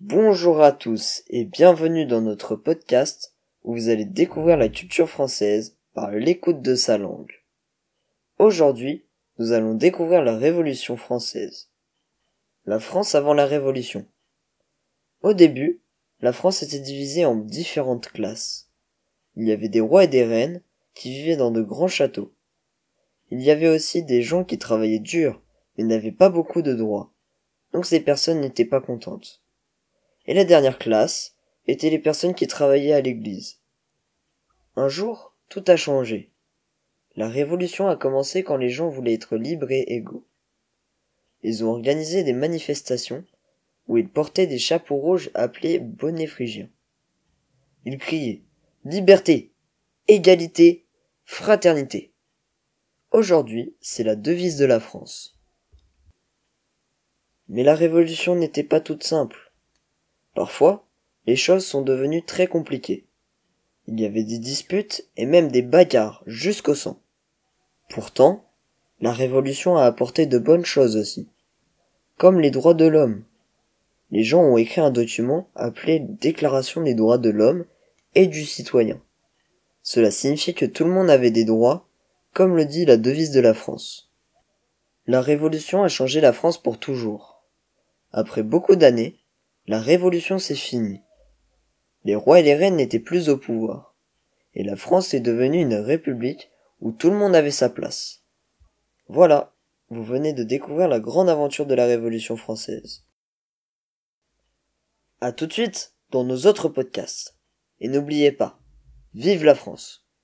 Bonjour à tous et bienvenue dans notre podcast où vous allez découvrir la culture française par l'écoute de sa langue. Aujourd'hui, nous allons découvrir la Révolution française. La France avant la Révolution. Au début, la France était divisée en différentes classes. Il y avait des rois et des reines qui vivaient dans de grands châteaux. Il y avait aussi des gens qui travaillaient dur mais n'avaient pas beaucoup de droits. Donc ces personnes n'étaient pas contentes. Et la dernière classe étaient les personnes qui travaillaient à l'église. Un jour, tout a changé. La révolution a commencé quand les gens voulaient être libres et égaux. Ils ont organisé des manifestations où ils portaient des chapeaux rouges appelés bonnets phrygiens. Ils criaient Liberté, égalité, fraternité. Aujourd'hui, c'est la devise de la France. Mais la révolution n'était pas toute simple. Parfois, les choses sont devenues très compliquées. Il y avait des disputes et même des bagarres jusqu'au sang. Pourtant, la révolution a apporté de bonnes choses aussi, comme les droits de l'homme. Les gens ont écrit un document appelé Déclaration des droits de l'homme et du citoyen. Cela signifie que tout le monde avait des droits, comme le dit la devise de la France. La révolution a changé la France pour toujours. Après beaucoup d'années, la révolution s'est finie. Les rois et les reines n'étaient plus au pouvoir, et la France est devenue une république où tout le monde avait sa place. Voilà, vous venez de découvrir la grande aventure de la Révolution française. À tout de suite dans nos autres podcasts. Et n'oubliez pas, vive la France!